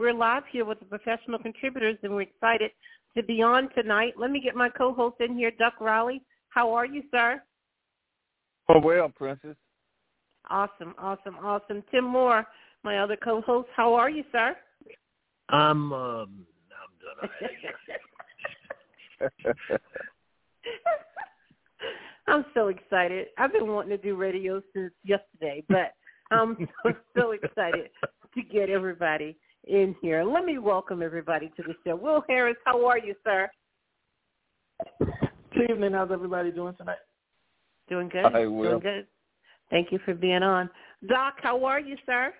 We're live here with the professional contributors, and we're excited to be on tonight. Let me get my co-host in here, Duck Riley. How are you, sir? Oh, well, Princess. Awesome, awesome, awesome. Tim Moore, my other co-host. How are you, sir? I'm um, I'm done. I'm so excited. I've been wanting to do radio since yesterday, but I'm so, so excited to get everybody in here. Let me welcome everybody to the show. Will Harris, how are you, sir? Good evening. How's everybody doing tonight? Doing good. Hi, Will. Doing good. Thank you for being on. Doc, how are you, sir?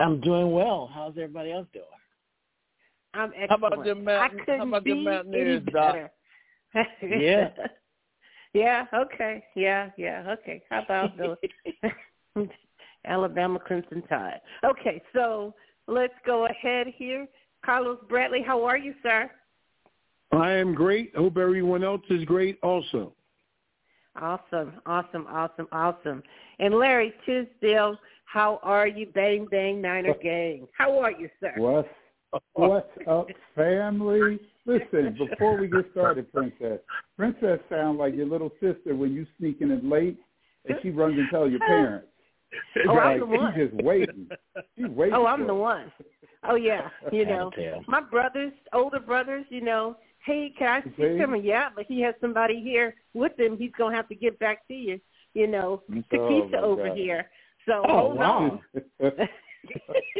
I'm doing well. How's everybody else doing? I'm excellent. How about the mountain, I couldn't how about be the Mountaineers, Doc? Yeah. yeah, okay. Yeah, yeah, okay. How about the Alabama Crimson Tide? Okay, so let's go ahead here. Carlos Bradley, how are you, sir? I am great. Hope everyone else is great also. Awesome, awesome, awesome, awesome. And Larry Tisdale, how are you, Bang Bang Niner Gang? How are you, sir? What's, what's up, family? Listen, before we get started, Princess, Princess sounds like your little sister when you sneaking in late and she runs and tells your parents. Oh, like, I'm the one. She's just waiting. She's waiting. Oh, I'm the it. one. Oh yeah, you know, my brothers, older brothers, you know, hey, can I See? see him? Yeah, but he has somebody here with him. He's gonna have to get back to you, you know, Oh, Takisha my over God. here. So Oh, hold wow. on.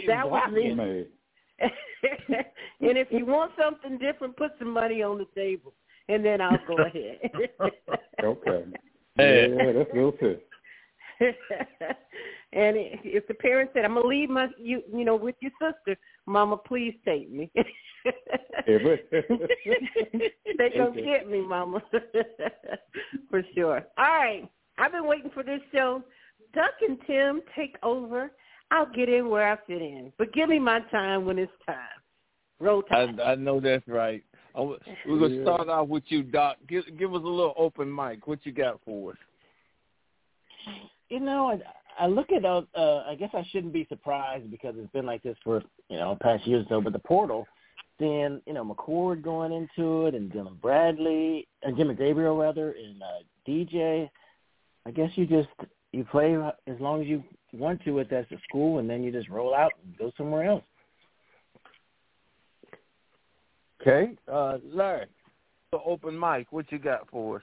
that was me. Man. and if you want something different, put some money on the table, and then I'll go ahead. Okay. Yeah, that's real sis. and if the parent said, "I'm gonna leave my you you know with your sister," Mama, please take me. They gonna get me, Mama, for sure. All right, I've been waiting for this show. Duck and Tim take over. I'll get in where I fit in, but give me my time when it's time. Roll time. I know that's right. I w- We're going to Yeah. start off with you, Doc. Give, give us a little open mic. What you got for us? You know, I, I look at uh, uh I guess I shouldn't be surprised because it's been like this for you know past years or so. But the portal, then you know McCord going into it, and Dylan Bradley, and Jimmy Gabriel rather, and uh, DJ. I guess you just you play as long as you want to at that school, and then you just roll out and go somewhere else. Okay. Uh, Larry, the open mic. What you got for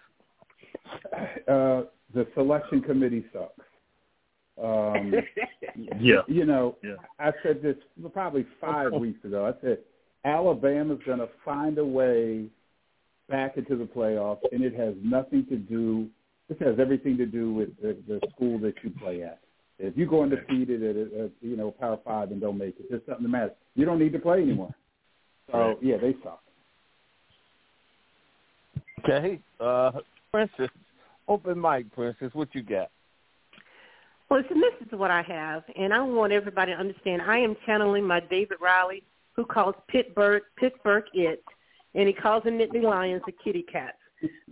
us? uh, the selection committee sucks. Um, Yeah. You know, Yeah. I said this probably five weeks ago. I said Alabama's going to find a way back into the playoffs, and it has nothing to do. This has everything to do with the, the school that you play at. If you go undefeated at, a, a you know Power Five and don't make it, there's something that matters. You don't need to play anymore. So Right. yeah, they suck. Okay. Uh, Princess, open mic, Princess. What you got? Well, Listen, this is what I have, and I want everybody to understand. I am channeling my David Riley, who calls Pittsburgh Pittsburgh it, and he calls the Nittany Lions the kitty cats.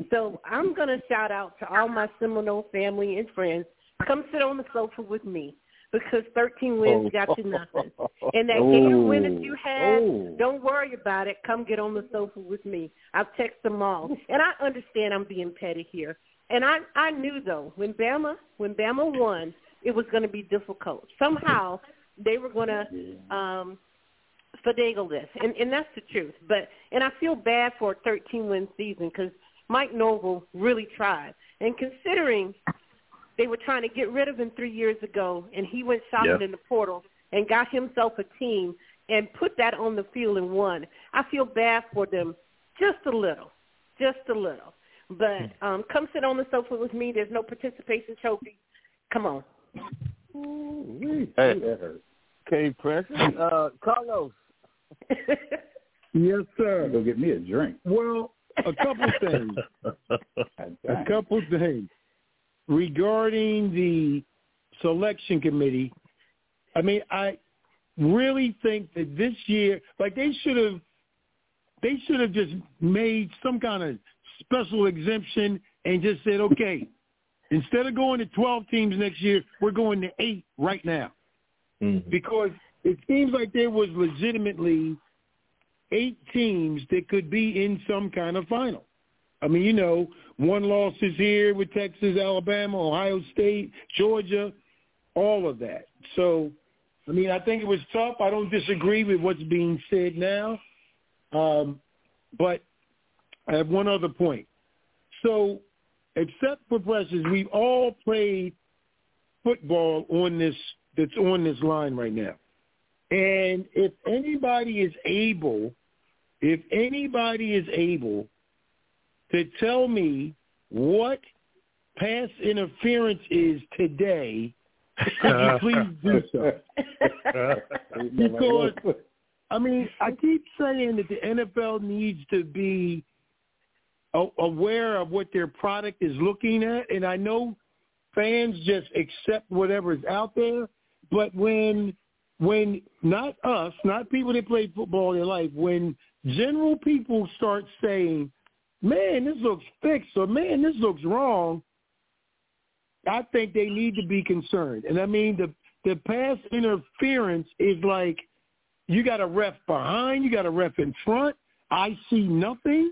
So I'm going to shout out to all my Seminole family and friends. Come sit on the sofa with me because 13 wins oh. got you nothing. And that game win that you had, Oh. don't worry about it. Come get on the sofa with me. I've texted them all. And I understand I'm being petty here. And I, I knew, though, when Bama, when Bama won, it was going to be difficult. Somehow they were going to um, finagle this. And, and that's the truth. But And I feel bad for a 13-win season because Mike Norvell really tried. And considering they were trying to get rid of him three years ago, and he went shopping Yep. in the portal and got himself a team and put that on the field and won. I feel bad for them just a little, just a little. But um, come sit on the sofa with me. There's no participation trophy. Come on. Ooh-wee. Hey. That hurt. Okay, Princess. Uh, Carlos. Yes, sir. Go get me a drink. Well, a couple things. a couple things regarding the selection committee. I mean, I really think that this year, like they should have, they should have just made some kind of special exemption and just said, okay, instead of going to 12 teams next year, we're going to eight right now. Mm-hmm. Because it seems like there was legitimately eight teams that could be in some kind of final. I mean, you know, one loss is here with Texas, Alabama, Ohio State, Georgia, all of that. So, I mean, I think it was tough. I don't disagree with what's being said now. Um, but I have one other point. So, except for Precious, we've all played football on this that's on this line right now. And if anybody is able, if anybody is able to tell me what pass interference is today, could you please do so? because I mean, I keep saying that the NFL needs to be aware of what their product is looking at, and I know fans just accept whatever is out there. But when when not us, not people that play football in their life, when general people start saying, "Man, this looks fixed," or "Man, this looks wrong," I think they need to be concerned. And I mean, the the pass interference is like you got a ref behind, you got a ref in front. I see nothing.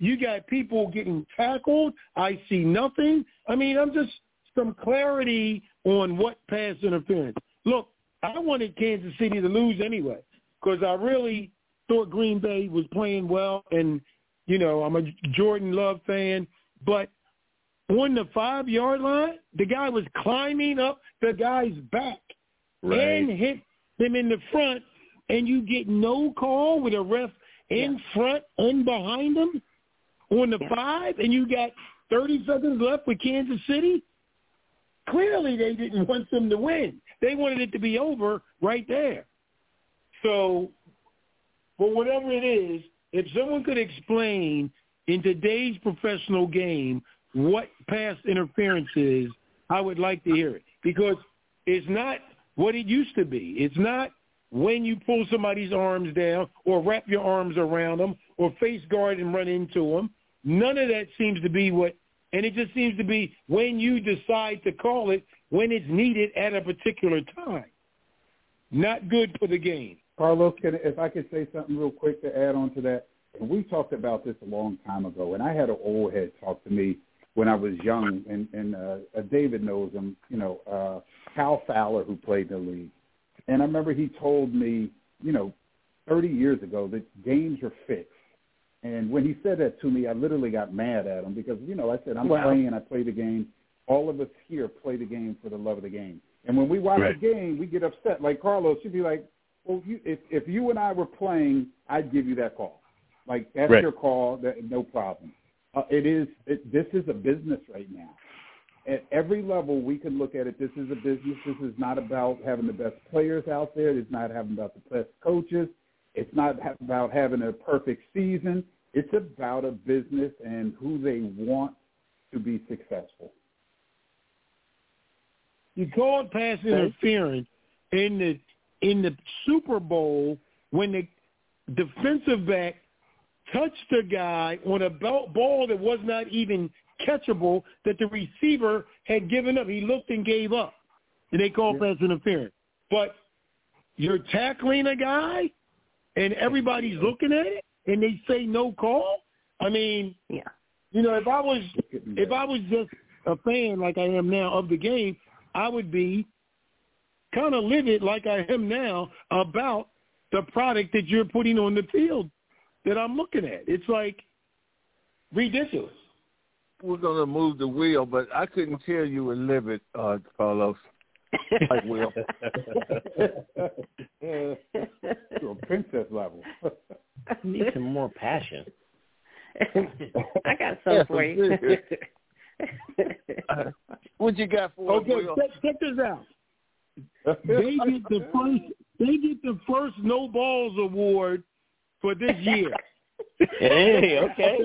You got people getting tackled. I see nothing. I mean, I'm just some clarity on what pass interference. Look, I wanted Kansas City to lose anyway because I really thought Green Bay was playing well, and you know I'm a Jordan Love fan, but on the five yard line, the guy was climbing up the guy's back Right. and hit him in the front, and you get no call with a ref in front and behind him on the five, and you got 30 seconds left with Kansas City. Clearly, they didn't want them to win. They wanted it to be over right there. So, for whatever it is, if someone could explain in today's professional game what pass interference is, I would like to hear it because it's not what it used to be. It's not when you pull somebody's arms down or wrap your arms around them or face guard and run into them. None of that seems to be what, and it just seems to be when you decide to call it when it's needed at a particular time. Not good for the game. Carlos, can, if I could say something real quick to add on to that, and we talked about this a long time ago, and I had an old head talk to me when I was young, and, and uh, uh, David knows him, you know, uh, Cal Fowler, who played in the league. And I remember he told me, you know, 30 years ago that games are fixed. And when he said that to me, I literally got mad at him because, you know, I said, I'm Wow. playing, I play the game. All of us here play the game for the love of the game. And when we watch Right. the game, we get upset. Like Carlos, she'd be like, well, you, if, if you and I were playing, I'd give you that call. Like, that's Right. your call, that, no problem. Uh, it is, it, this is a business right now. At every level, we can look at it. This is a business. This is not about having the best players out there. It's not having about the best coaches. It's not about having a perfect season. It's about a business and who they want to be successful. You called pass interference in the in the Super Bowl when the defensive back touched the guy on a ball ball that was not even catchable that the receiver had given up. He looked and gave up, and they called pass interference. But you're tackling a guy, and everybody's looking at it, and they say no call. I mean, Yeah. you know, if I was if. I was just a fan like I am now of the game, I would be kind of livid like I am now about the product that you're putting on the field that I'm looking at. It's like ridiculous. We're gonna move the wheel, but I couldn't tell you were livid, uh, Carlos. Like Will. to a princess level. Need some more passion. I got something for you. Uh, what you got for us, Okay, check, check this out. They get the first they get the first no balls award for this year. hey, okay.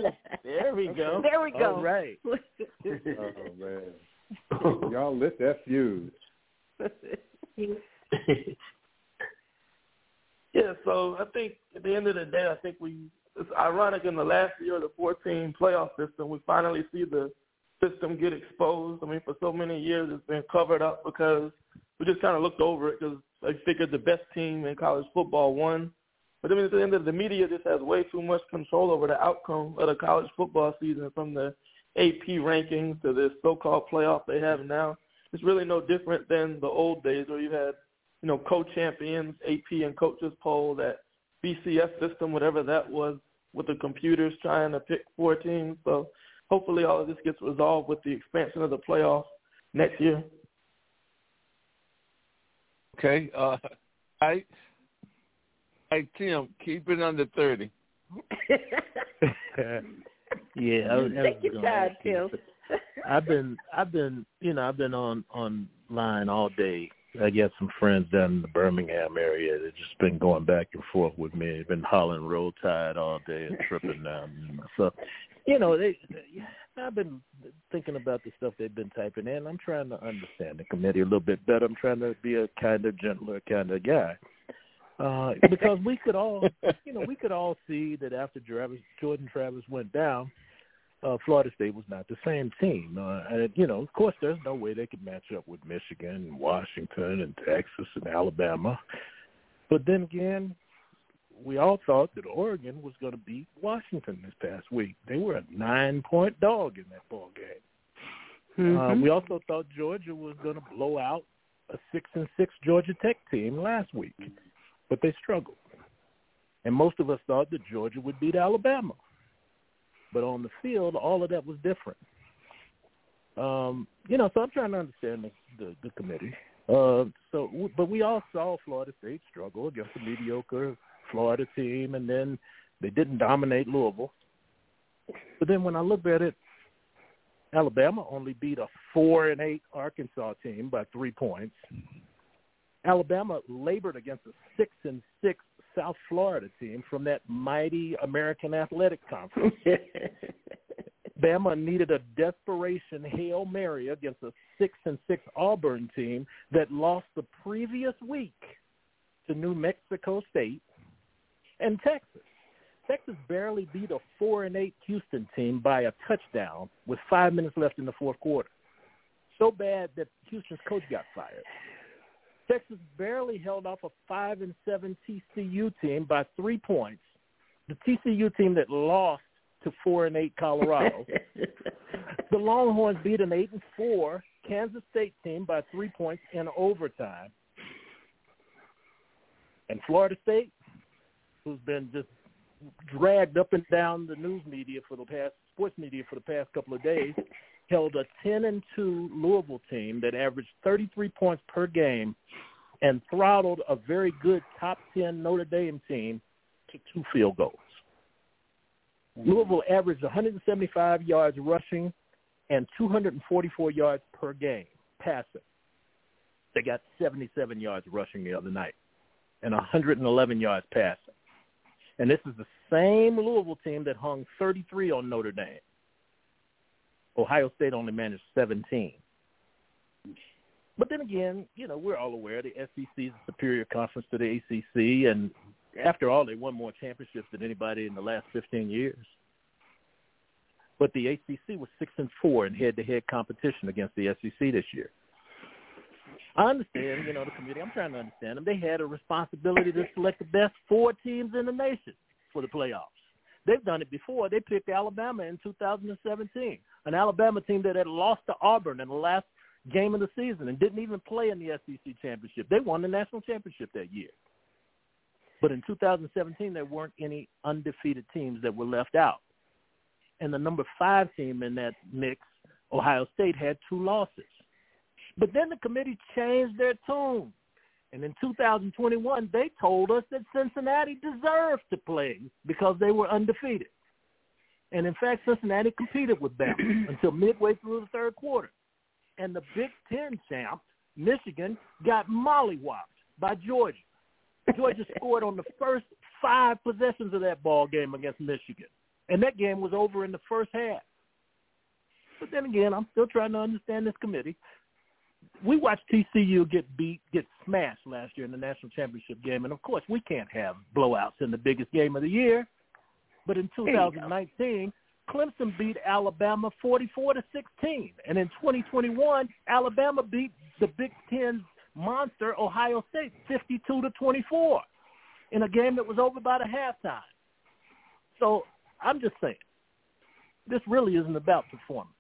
There we go. There we go. All right. oh man, y'all lit that fuse. yeah, so I think at the end of the day, I think we. It's ironic in the last year of the 14 playoff system, we finally see the system get exposed. I mean, for so many years, it's been covered up because we just kind of looked over it because I figured the best team in college football won. But I mean, at the end of the, media just has way too much control over the outcome of the college football season from the AP rankings to this so-called playoff they have now. It's really no different than the old days where you had, you know, co-champions, AP and coaches poll, that BCS system, whatever that was, with the computers trying to pick four teams. So hopefully all of this gets resolved with the expansion of the playoffs next year. Okay. Uh, I, I Tim, keep it under thirty. yeah, I was, I Take your time, Tim. I've been, I've been, you know, I've been on online all day. I got some friends down in the Birmingham area that just been going back and forth with me. They've been hollering roll tide all day and tripping down. So, you know, they, they I've been thinking about the stuff they've been typing in. I'm trying to understand the committee a little bit better. I'm trying to be a kind of gentler kind of guy. Uh, because we could all, you know, we could all see that after Travis, Jordan Travis went down, uh, Florida State was not the same team. Uh, and, you know, of course, there's no way they could match up with Michigan and Washington and Texas and Alabama. But then again, we all thought that Oregon was going to beat Washington this past week. They were a nine-point dog in that ball game. Mm-hmm. Uh, we also thought Georgia was going to blow out a six and six Georgia Tech team last week, but they struggled. And most of us thought that Georgia would beat Alabama. But on the field, all of that was different. Um, you know, so I'm trying to understand the, the, the committee. Uh, so, but we all saw Florida State struggle against a mediocre Florida team, and then they didn't dominate Louisville. But then when I look at it, Alabama only beat a four and eight Arkansas team by three points. Alabama labored against a six and six South Florida team from that mighty American Athletic Conference. Bama needed a desperation hail mary against a six and six Auburn team that lost the previous week to New Mexico State and Texas. Texas barely beat a four and eight Houston team by a touchdown with five minutes left in the fourth quarter. So bad that Houston's coach got fired. Texas barely held off a five and seven TCU team by three points. The TCU team that lost to four and eight Colorado. the Longhorns beat an eight and four Kansas State team by three points in overtime. And Florida State, who's been just dragged up and down the news media for the past sports media for the past couple of days, held a 10 and 2 Louisville team that averaged 33 points per game and throttled a very good top 10 Notre Dame team to two field goals. Mm-hmm. Louisville averaged 175 yards rushing and 244 yards per game passing. They got 77 yards rushing the other night and 111 yards passing. And this is the same Louisville team that hung 33 on Notre Dame. Ohio State only managed 17. But then again, you know, we're all aware the SEC is a superior conference to the ACC, and after all, they won more championships than anybody in the last 15 years. But the ACC was six and four in head-to-head competition against the SEC this year. I understand, you know, the committee. I'm trying to understand them. They had a responsibility to select the best four teams in the nation for the playoffs. They've done it before. They picked Alabama in 2017, an Alabama team that had lost to Auburn in the last game of the season and didn't even play in the SEC championship. They won the national championship that year. But in 2017, there weren't any undefeated teams that were left out. And the number five team in that mix, Ohio State, had two losses. But then the committee changed their tune. And in 2021, they told us that Cincinnati deserved to play because they were undefeated. And in fact, Cincinnati competed with Bama until midway through the third quarter. And the Big Ten champ, Michigan, got mollywopped by Georgia. Georgia scored on the first five possessions of that ball game against Michigan, and that game was over in the first half. But then again, I'm still trying to understand this committee. We watched TCU get beat, get smashed last year in the national championship game, and of course, we can't have blowouts in the biggest game of the year. But in 2019, Clemson beat Alabama 44 to 16, and in 2021, Alabama beat the Big Ten monster Ohio State 52 to 24 in a game that was over by the halftime. So I'm just saying, this really isn't about performance.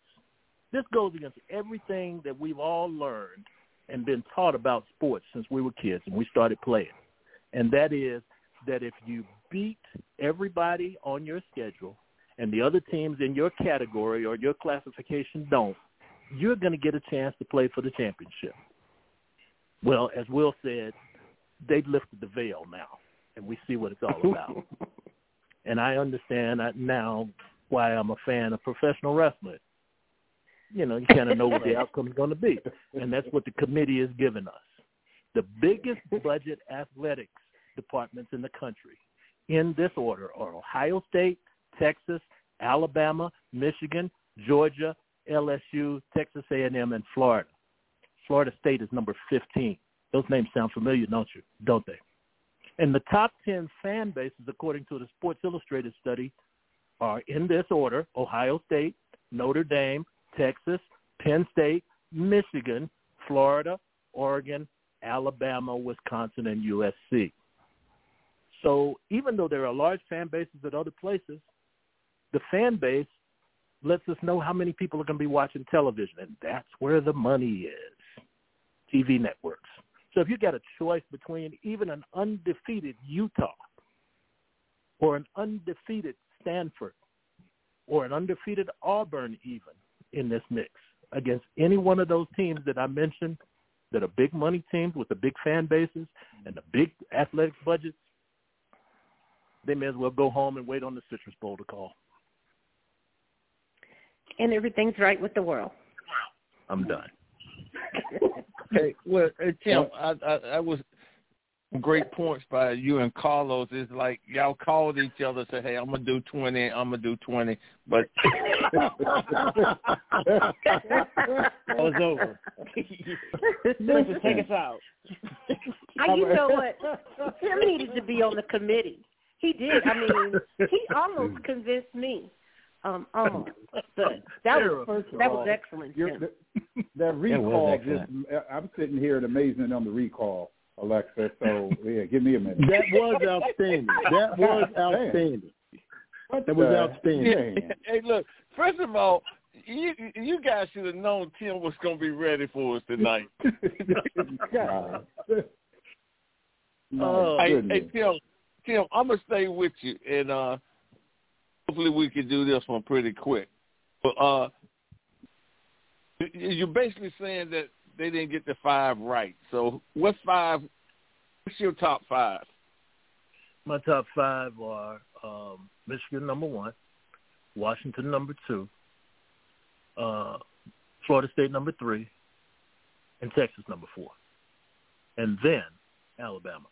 This goes against everything that we've all learned and been taught about sports since we were kids and we started playing. And that is that if you beat everybody on your schedule and the other teams in your category or your classification don't, you're going to get a chance to play for the championship. Well, as Will said, they've lifted the veil now, and we see what it's all about. and I understand now why I'm a fan of professional wrestling. You know, you kind of know what the outcome is going to be, and that's what the committee has given us. The biggest budget athletics departments in the country, in this order, are Ohio State, Texas, Alabama, Michigan, Georgia, LSU, Texas A&M, and Florida. Florida State is number 15. Those names sound familiar, don't you? Don't they? And the top 10 fan bases, according to the Sports Illustrated study, are in this order, Ohio State, Notre Dame, Texas, Penn State, Michigan, Florida, Oregon, Alabama, Wisconsin, and USC. So even though there are large fan bases at other places, the fan base lets us know how many people are going to be watching television, and that's where the money is. TV networks. So if you got a choice between even an undefeated Utah or an undefeated Stanford or an undefeated Auburn even in this mix against any one of those teams that I mentioned that are big money teams with the big fan bases and the big athletic budgets, they may as well go home and wait on the Citrus Bowl to call. And everything's right with the world. I'm done. hey, well, uh, Tim, I, I, I was great points by you and Carlos. It's like y'all called each other, say, "Hey, I'm gonna do 20. I'm gonna do 20," but it was over. Just take us out. I, you know what? Tim needed to be on the committee. He did. I mean, he almost convinced me. Um, almost. But that was that was excellent. Tim. The, that recall just I'm sitting here and amazing on the recall, Alexa. So yeah, give me a minute. That was outstanding. That was outstanding. That was outstanding. Hey, look. First of all, you you guys should have known Tim was going to be ready for us tonight. oh, hey, hey, Tim, Tim, I'm gonna stay with you, and uh hopefully we can do this one pretty quick. But uh you're basically saying that they didn't get the five right. So what's five? What's your top five? My top five are um, Michigan number one, Washington number two, uh, Florida State number three, and Texas number four, and then Alabama.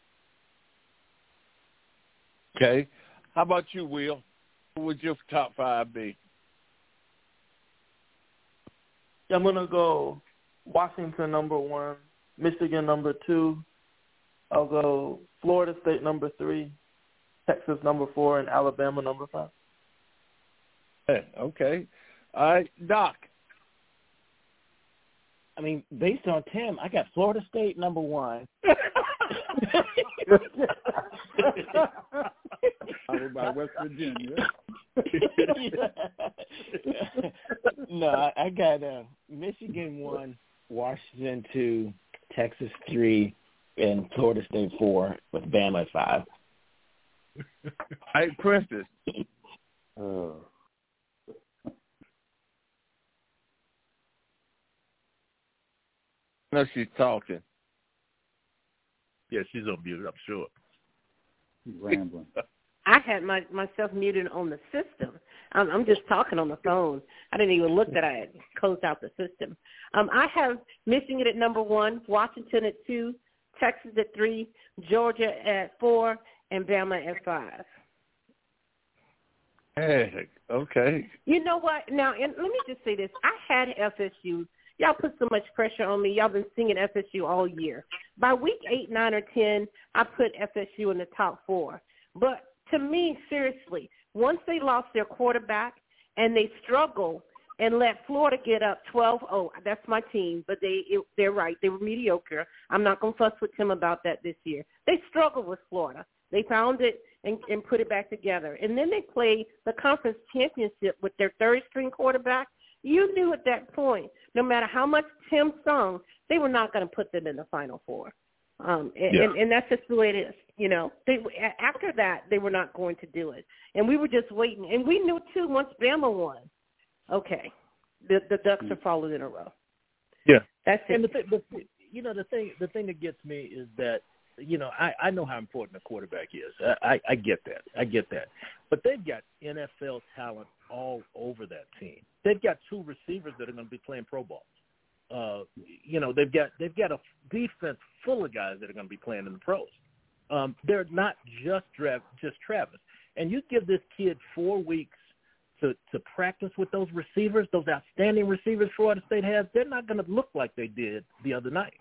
Okay. How about you, Will? What would your top five be? I'm gonna go Washington number one, Michigan number two. I'll go Florida State number three, Texas number four, and Alabama number five. Okay. okay. All right, Doc. I mean, based on Tim, I got Florida State number one. Followed by West Virginia. no, I, I got uh, Michigan one, Washington two, Texas three, and Florida State four, with Bama at five. Hey, Princess. Uh, oh. No, she's talking. Yeah, she's on mute, I'm sure. He's rambling. I had my myself muted on the system. I'm, I'm just talking on the phone. I didn't even look that I had closed out the system. Um, I have missing it at number one, Washington at two, Texas at three, Georgia at four, and Bama at five. Hey, okay. You know what? Now, and let me just say this: I had FSU. Y'all put so much pressure on me. Y'all been singing FSU all year. By week eight, nine, or ten, I put FSU in the top four. But to me, seriously, once they lost their quarterback and they struggle and let Florida get up 12-0. That's my team, but they it, they're right. They were mediocre. I'm not going to fuss with Tim about that this year. They struggled with Florida. They found it and, and put it back together. And then they played the conference championship with their third string quarterback. You knew at that point, no matter how much Tim sung, they were not going to put them in the final four. Um, and, yeah. and, and that's just the way it is. You know, they after that they were not going to do it, and we were just waiting. And we knew too once Bama won, okay, the the ducks are falling in a row. Yeah, that's it. And the thing, the, you know, the thing the thing that gets me is that you know I I know how important a quarterback is. I, I I get that. I get that. But they've got NFL talent all over that team. They've got two receivers that are going to be playing Pro ball Uh, you know, they've got they've got a defense full of guys that are going to be playing in the pros. Um, they're not just Tra- just Travis. And you give this kid four weeks to to practice with those receivers, those outstanding receivers Florida State has. They're not going to look like they did the other night.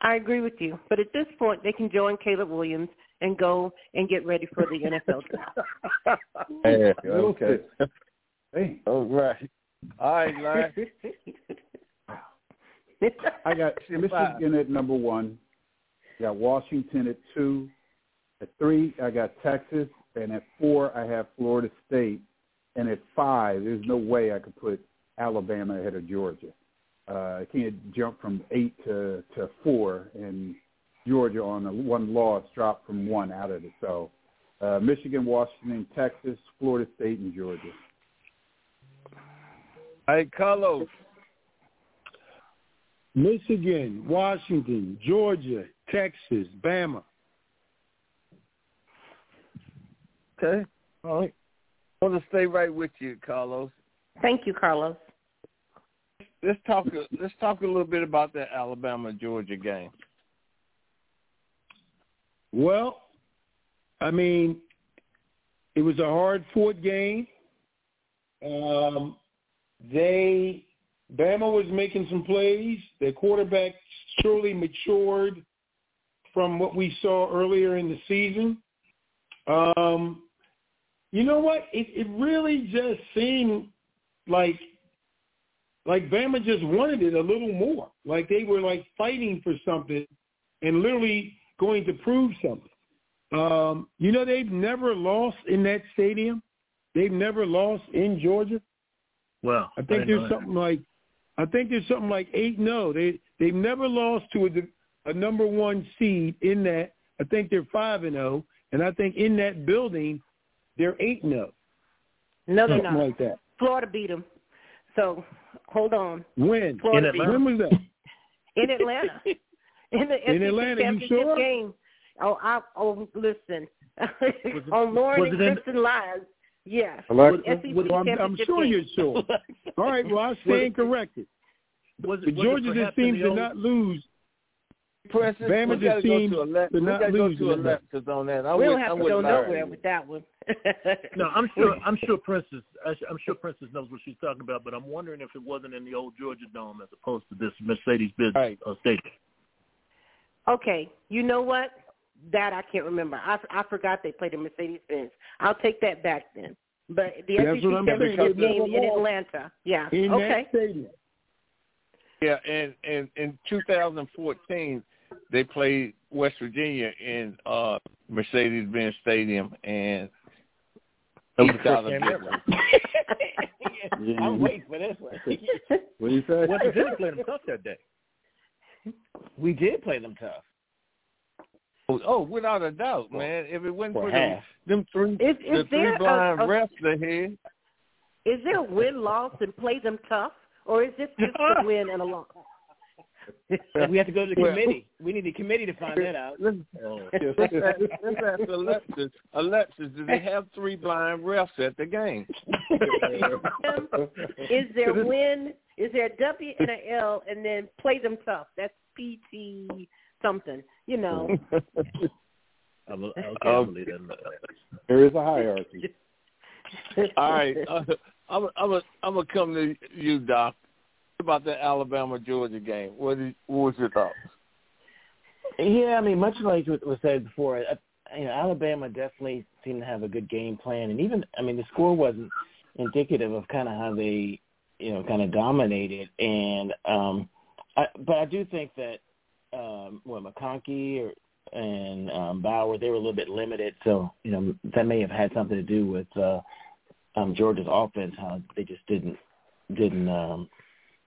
I agree with you, but at this point, they can join Caleb Williams and go and get ready for the NFL draft. hey, okay. Hey. All right. All right, Larry. I got Michigan at number one. I got Washington at two. At three, I got Texas, and at four, I have Florida State, and at five, there's no way I could put Alabama ahead of Georgia. Uh, I can't jump from eight to to four, and Georgia on a one loss dropped from one out of it. So, uh, Michigan, Washington, Texas, Florida State, and Georgia. Hey, Carlos. Michigan, Washington, Georgia, Texas, Bama. Okay. All right. I want to stay right with you, Carlos. Thank you, Carlos. Let's talk. Let's talk a little bit about that Alabama Georgia game. Well, I mean, it was a hard fought game. Um, they Bama was making some plays. Their quarterback surely matured from what we saw earlier in the season. Um, you know what? It, it really just seemed like like Bama just wanted it a little more. Like they were like fighting for something and literally going to prove something. Um, you know, they've never lost in that stadium. They've never lost in Georgia. Well, I think I there's something that. like I think there's something like eight. No, they they've never lost to a, a number one seed in that. I think they're five and zero, and I think in that building they're eight and zero. No, they're something not. like that. Florida beat them. So hold on. When? Florida in Atlanta? When was that? in Atlanta. in the in Atlanta, championship you sure? game. Oh, I, oh, listen. it, on Lauren and it in- Kristen Live. Yes. Alexa? Well, I'm, I'm sure game. you're sure. All right, well, I stand corrected. Was it, was Georgia just seems to old, not lose. Precious, Bama we just gotta go seems to, Ale- to we not gotta go lose to in that. On that. I We don't have to would go nowhere with that one. No, I'm sure. I'm sure Princess. I'm sure Princess knows what she's talking about. But I'm wondering if it wasn't in the old Georgia Dome as opposed to this Mercedes-Benz Right. uh, stadium. Okay, you know what? That I can't remember. I, I forgot they played in Mercedes Benz. I'll take that back then. But the That's SEC what I'm championship game in. Atlanta. Yeah. In okay. that stadium. Yeah, and and in 2014 they played West Virginia in uh Mercedes-Benz Stadium, and That was the East first out of yeah, I'm waiting for this one. What do you say? West Virginia played them tough that day. we did play them tough. Oh, oh, without a doubt, man. If it wasn't For for them, them three, Is- the three there a- blind a- refs ahead. Is there a win loss and play them tough, or is this just a win and a loss? We have to go to the Well- committee. We need the committee to find that out. Let's, let's ask, let's ask Alexis. Alexis, do they have three blind refs at the game? is there win? Is there a W and a L, and then play them tough? That's PT something. You know. I'm a, okay, I'm that. There is a hierarchy. All right, uh, I'm I'm a, I'm gonna come to you, Doc, about the Alabama Georgia game. What is, what was your thoughts? Yeah, I mean, much like what was said before, you know, Alabama definitely seemed to have a good game plan, and even I mean, the score wasn't indicative of kind of how they, you know, kind of dominated. And um, I, but I do think that um, what McConkey or and um, Bauer they were a little bit limited, so you know that may have had something to do with uh, um, Georgia's offense, how they just didn't didn't um,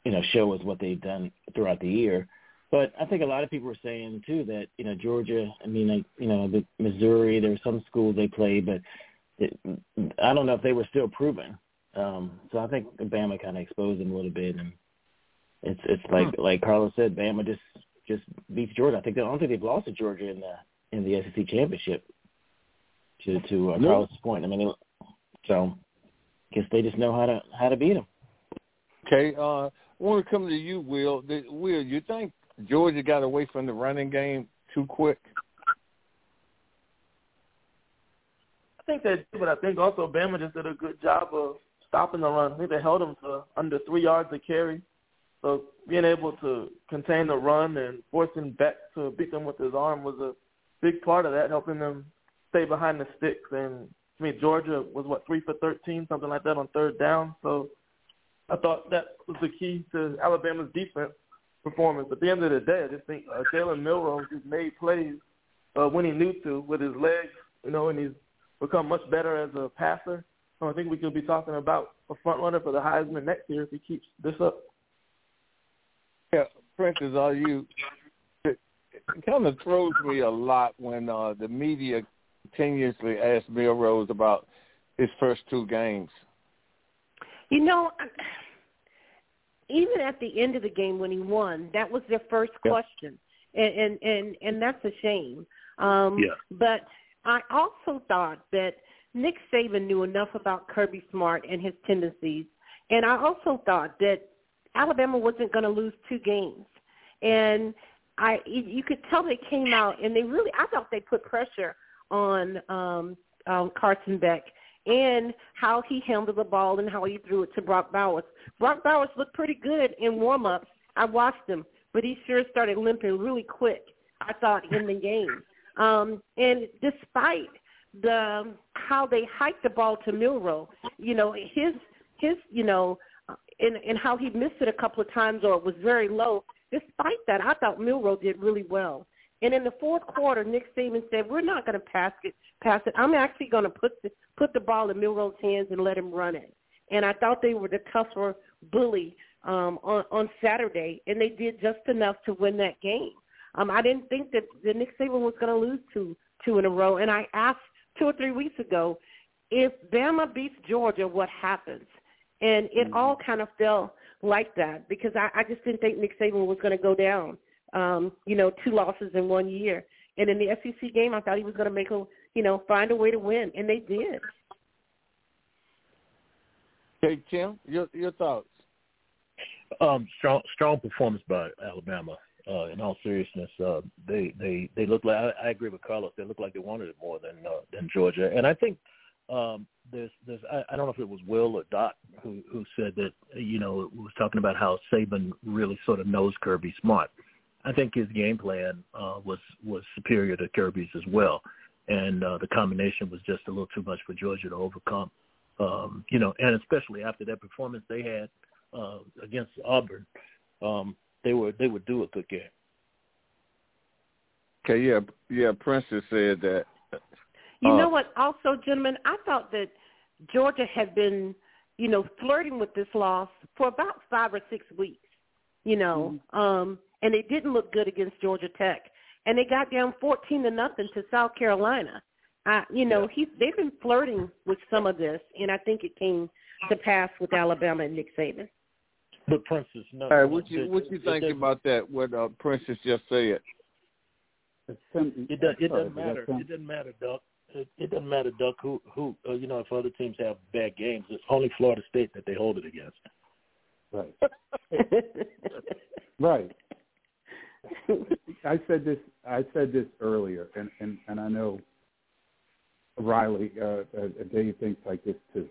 you know show us what they've done throughout the year. But I think a lot of people were saying too that you know Georgia. I mean, like you know, the Missouri. There were some schools they played, but it, I don't know if they were still proven. Um, so I think Bama kind of exposed them a little bit, and it's it's like hmm. like Carlos said, Bama just just beats Georgia. I think they, I don't think they've lost to Georgia in the in the SEC championship. To to uh, no. Carlos's point, I mean, it, so I guess they just know how to how to beat them. Okay, uh, want to come to you, Will. Will, you think Georgia got away from the running game too quick? I think they did, but I think also Bama just did a good job of stopping the run. I think they held them to under three yards a carry. So being able to contain the run and forcing Beck to beat them with his arm was a big part of that, helping them stay behind the sticks. And I mean, Georgia was what three for thirteen, something like that on third down. So I thought that was the key to Alabama's defense performance. At the end of the day, I just think uh, Jalen Milroe just made plays uh, when he knew to with his legs, you know, and he's become much better as a passer. So I think we could be talking about a front runner for the Heisman next year if he keeps this up. Yeah, Princess, are you? It, kind of throws me a lot when uh, the media continuously asks Milroe about his first two games. You know, even at the end of the game when he won, that was their first yeah. question, and, and and and that's a shame. Um, yeah. But I also thought that Nick Saban knew enough about Kirby Smart and his tendencies, and I also thought that Alabama wasn't going to lose two games, and I you could tell they came out and they really I thought they put pressure on um, um, Carson Beck and how he handled the ball and how he threw it to Brock Bowers. Brock Bowers looked pretty good in warm-ups. I watched him, but he sure started limping really quick, I thought, in the game. Um, and despite the how they hiked the ball to Milroe, you know, his his, you know, and and how he missed it a couple of times or it was very low. Despite that, I thought Milroe did really well. And in the fourth quarter, Nick Saban said, "We're not going to pass it. Pass it. I'm actually going to put the put the ball in Milroe's hands and let him run it." And I thought they were the tougher bully um, on on Saturday, and they did just enough to win that game. Um, I didn't think that, that Nick Saban was going to lose two two in a row, and I asked two or three weeks ago if Bama beats Georgia, what happens? And it mm-hmm. all kind of felt like that because I, I just didn't think Nick Saban was going to go down um, you know, two losses in one year. And in the SEC game, I thought he was going to make a, you know, find a way to win, and they did. Okay, Tim, your your thoughts? Um, strong strong performance by Alabama. Uh, in all seriousness, uh, they they they look like I, I agree with Carlos. They look like they wanted it more than uh, than Georgia, and I think um, there's there's I, I don't know if it was Will or Doc who who said that you know was talking about how Saban really sort of knows Kirby Smart. I think his game plan uh, was was superior to Kirby's as well, and uh, the combination was just a little too much for Georgia to overcome. Um, you know, and especially after that performance they had uh, against Auburn, um, they were they would do a good game. Okay, yeah, yeah. Princess said that. You know uh, what? Also, gentlemen, I thought that Georgia had been, you know, flirting with this loss for about five or six weeks. You know, mm-hmm. um, and they didn't look good against Georgia Tech, and they got down fourteen to nothing to South Carolina. I, you know, he they've been flirting with some of this, and I think it came to pass with Alabama and Nick Saban. But Princess, no. All right, what you what you think about that? What uh, Princess just said? It, does, it doesn't matter. It doesn't matter, Duck. It, it doesn't matter, Duck. Who who uh, you know if other teams have bad games, it's only Florida State that they hold it against. Right. right. I said this. I said this earlier, and and and I know Riley, uh, uh, Dave thinks like this too.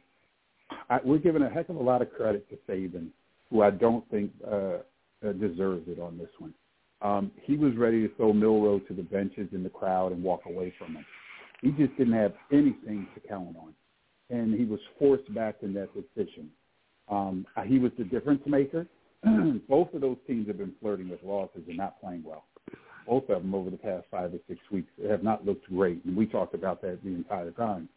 I, we're giving a heck of a lot of credit to Saban, who I don't think uh, uh, deserves it on this one. Um, he was ready to throw Milroe to the benches in the crowd and walk away from him. He just didn't have anything to count on, and he was forced back in that position. Um, he was the difference maker. Both of those teams have been flirting with losses and not playing well. Both of them over the past five or six weeks have not looked great, and we talked about that the entire time.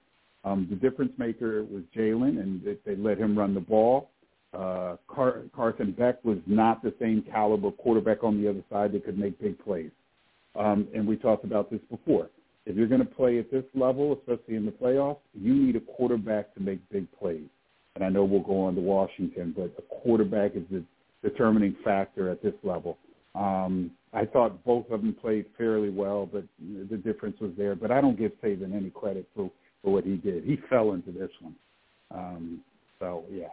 Um, the difference maker was Jalen, and they, they let him run the ball. Uh, Car- Carson Beck was not the same caliber quarterback on the other side that could make big plays. Um, and we talked about this before. If you're going to play at this level, especially in the playoffs, you need a quarterback to make big plays. And I know we'll go on to Washington, but a quarterback is the determining factor at this level. Um, I thought both of them played fairly well, but the difference was there. But I don't give Saban any credit for, for what he did. He fell into this one. Um, so, yeah.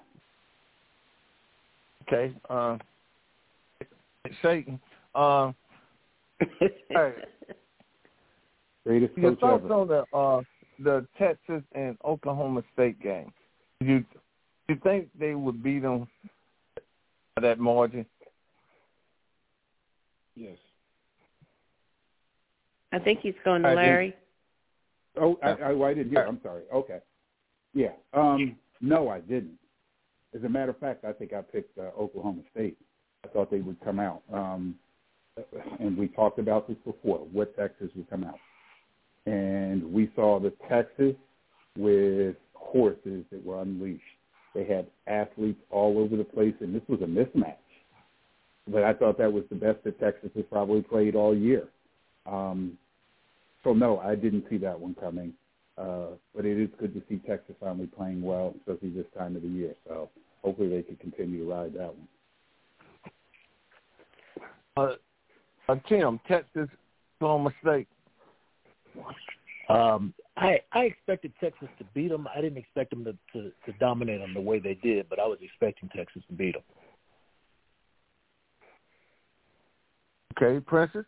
Okay. Uh, Satan. Uh, hey. Greatest Your coach thoughts ever. on the uh, the Texas and Oklahoma State game? Do you do you think they would beat them that margin? Yes. I think he's going to I Larry. Oh, I, I, I didn't hear. I'm sorry. Okay. Yeah. Um, no, I didn't. As a matter of fact, I think I picked uh, Oklahoma State. I thought they would come out. Um, and we talked about this before. What Texas would come out, and we saw the Texas with horses that were unleashed. They had athletes all over the place, and this was a mismatch. But I thought that was the best that Texas has probably played all year. Um, so no, I didn't see that one coming. Uh, but it is good to see Texas finally playing well, especially this time of the year. So hopefully they can continue to ride that one. Uh, uh, Tim, Texas, Oklahoma State. Um, I I expected Texas to beat them. I didn't expect them to, to to dominate them the way they did, but I was expecting Texas to beat them. Okay, Princess.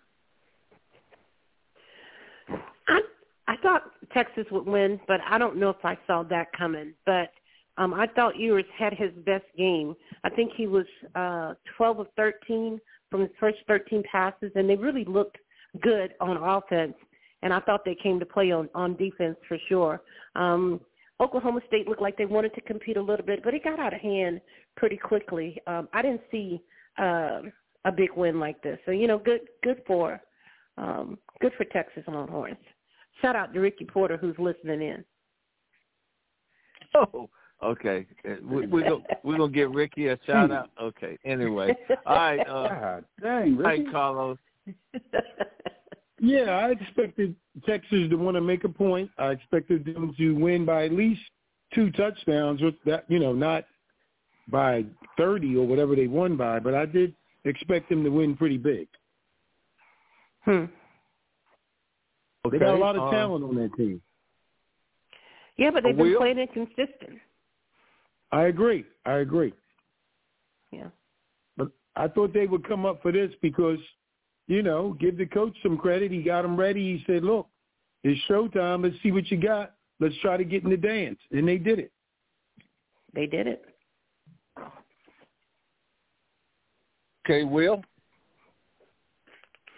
I I thought Texas would win, but I don't know if I saw that coming. But um I thought Ewers had his best game. I think he was uh 12 of 13 from his first 13 passes, and they really looked good on offense. And I thought they came to play on on defense for sure. Um Oklahoma State looked like they wanted to compete a little bit, but it got out of hand pretty quickly. Um, I didn't see uh, a big win like this, so you know, good good for um, good for Texas Longhorns. Shout out to Ricky Porter who's listening in. Oh, okay. Uh, We, we're gonna we're gonna give Ricky a shout out. Okay. Anyway, all right. Uh, God dang, all right, Ricky. Carlos. Yeah, I expected Texas to want to make a point. I expected them to win by at least two touchdowns. With that, you know, not by thirty or whatever they won by, but I did expect them to win pretty big. hmm. They got a lot of um, talent on that team. Yeah, but they've been playing inconsistent. I agree. I agree. Yeah. But I thought they would come up for this because, you know, give the coach some credit. He got them ready. He said, "Look, it's showtime. Let's see what you got. Let's try to get in the dance." And they did it. They did it. Okay, Will.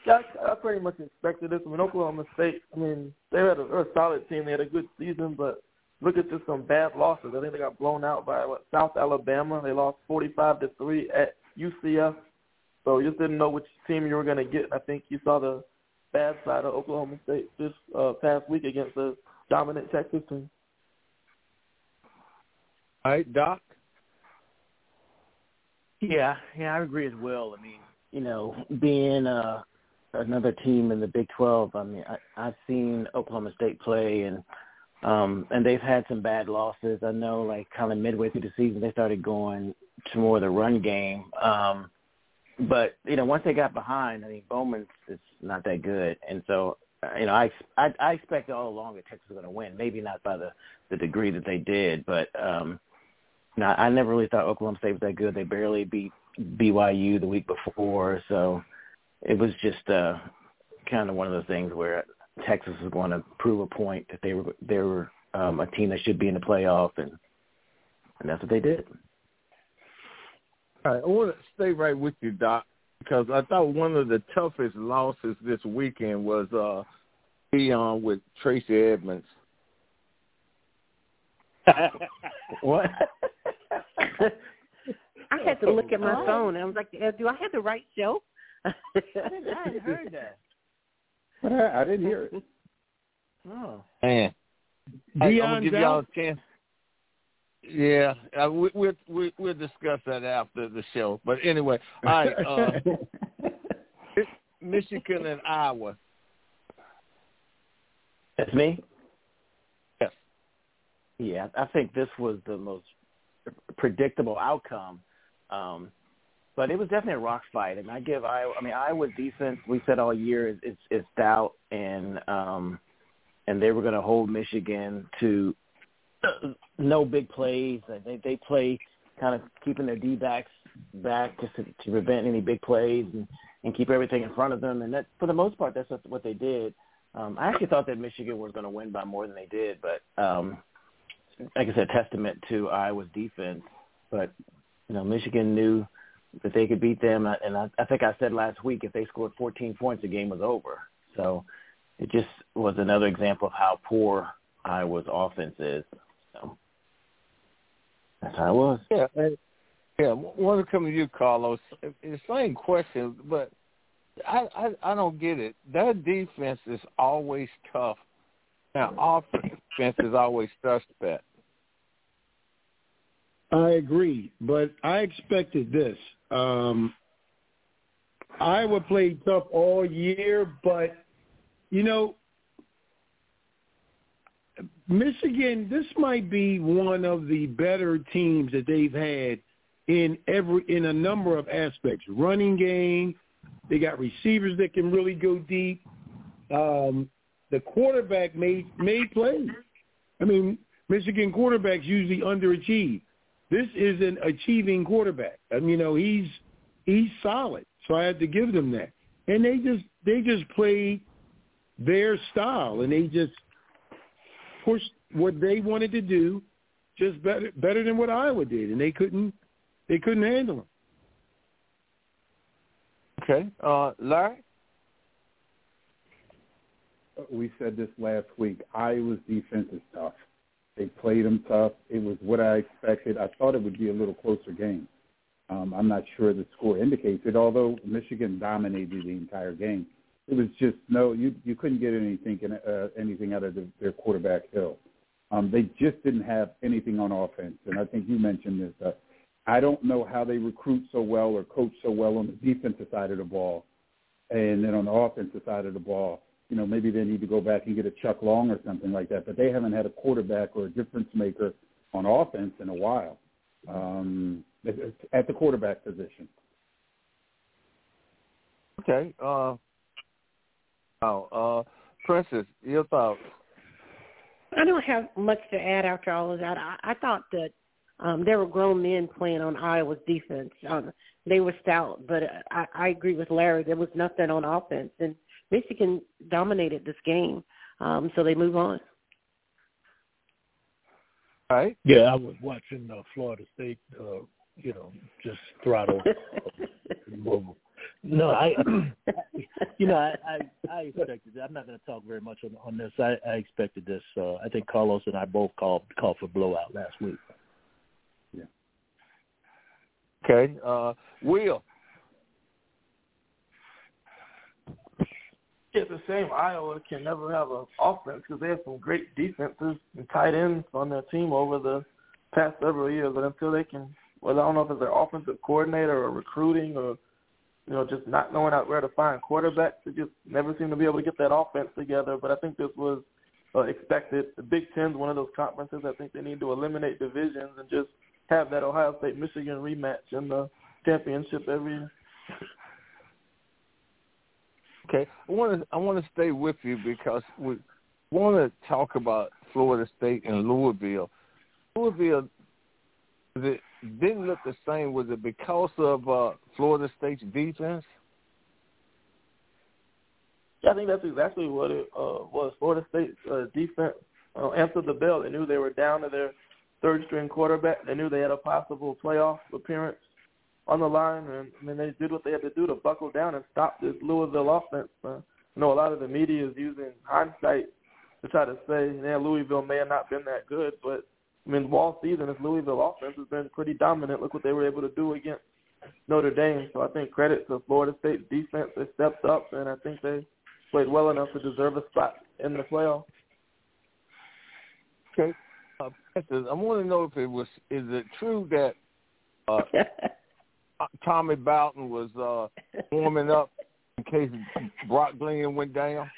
Yeah, I, I pretty much expected this. I mean, Oklahoma State. I mean, they had a, they're a solid team. They had a good season, but look at just some bad losses. I think they got blown out by what South Alabama. They lost forty-five to three at UCF. So you just didn't know which team you were going to get. I think you saw the bad side of Oklahoma State this uh, past week against the dominant Texas team. All right, Doc. Yeah, yeah, I agree as well. I mean, you know, being uh another team in the Big Twelve, I mean, I I've seen Oklahoma State play and um and they've had some bad losses. I know like kind of midway through the season they started going to more of the run game. Um but, you know, once they got behind, I mean Bowman's is not that good. And so uh, you know, I I, I expected all along that Texas was going to win. Maybe not by the the degree that they did, but um no, I never really thought Oklahoma State was that good. They barely beat BYU the week before, so it was just uh, kind of one of those things where Texas was going to prove a point that they were they were um, a team that should be in the playoff, and and that's what they did. All right, I want to stay right with you, Doc, because I thought one of the toughest losses this weekend was uh, Deion with Tracey Edmonds. what? I had to look at my phone. and I was like, uh, "Do I have the right show?" I didn't, I hadn't heard that. But I, I didn't hear it. Oh. Man, hey, I'm gonna give y'all a chance. Yeah, uh, we, we'll we, we'll discuss that after the show. But anyway, all right. Uh, Michigan and Iowa. That's me. Yes. Yeah, I think this was the most predictable outcome. Um, but it was definitely a rock fight, and I give Iowa. I mean, Iowa's defense. We said all year is is, is stout, and um, and they were going to hold Michigan to no big plays. They they play kind of keeping their D backs back just to, to prevent any big plays and, and keep everything in front of them. And that, for the most part, that's what they did. Um, I actually thought that Michigan was going to win by more than they did, but um, like I said, testament to Iowa's defense. But you know, Michigan knew that they could beat them, and I, I think I said last week if they scored 14 points, the game was over. So it just was another example of how poor Iowa's offense is. So that's how it was. Yeah, and, yeah. Want to come to you, Carlos? It's the same question, but I, I I don't get it. Their defense is always tough. Now, offense is always suspect. I agree, but I expected this. Um, Iowa played tough all year, but you know, Michigan. This might be one of the better teams that they've had in every in a number of aspects. Running game, they got receivers that can really go deep. Um, the quarterback made made plays. I mean, Michigan quarterbacks usually underachieve. This is an achieving quarterback. I mean, you know, he's he's solid. So I had to give them that. And they just they just played their style and they just pushed what they wanted to do just better better than what Iowa did and they couldn't they couldn't handle them. Okay. Uh Larry? We said this last week. Iowa's defense is tough. They played them tough. It was what I expected. I thought it would be a little closer game. Um, I'm not sure the score indicates it, although Michigan dominated the entire game. It was just no, you you couldn't get anything uh, anything out of the, their quarterback Hill. Um, they just didn't have anything on offense, and I think you mentioned this. Uh, I don't know how they recruit so well or coach so well on the defensive side of the ball, and then on the offensive side of the ball, you know, maybe they need to go back and get a Chuck Long or something like that. But they haven't had a quarterback or a difference maker on offense in a while um, at the quarterback position. Okay. Uh, oh, uh, Princess, your thoughts? I don't have much to add after all of that. I, I thought that um, there were grown men playing on Iowa's defense. Um, they were stout, but I, I agree with Larry. There was nothing on offense, and Michigan dominated this game, um, so they move on. All right. Yeah, I was watching uh, Florida State, uh, you know, just throttle. no, I, you know, I, I, I expected. I'm not going to talk very much on, on this. I, I expected this. Uh, I think Carlos and I both called called for blowout last week. Yeah. Okay, uh, Will. it's the same. Iowa can never have an offense because they have some great defenses and tight ends on their team over the past several years. But until they can, well, I don't know if it's their offensive coordinator or recruiting or you know just not knowing out where to find quarterbacks. They just never seem to be able to get that offense together. But I think this was uh, expected. The Big Ten's one of those conferences. I think they need to eliminate divisions and just have that Ohio State Michigan rematch in the championship every year. Okay, I want to I want to stay with you because we want to talk about Florida State and Louisville. Louisville, it didn't look the same. Was it because of uh, Florida State's defense? Yeah, I think that's exactly what it uh, was. Florida State's uh, defense uh, answered the bell. They knew they were down to their third string quarterback. They knew they had a possible playoff appearance on the line, and I mean they did what they had to do to buckle down and stop this Louisville offense. Uh, you know, a lot of the media is using hindsight to try to say, yeah, Louisville may have not been that good, but I mean, all season this Louisville offense has been pretty dominant. Look what they were able to do against Notre Dame. So I think credit to Florida State's defense. They stepped up, and I think they played well enough to deserve a spot in the playoff. Okay. Uh, I want to know if it was is it true that uh, Tommy Bowden was uh, warming up in case Brock Glenn went down?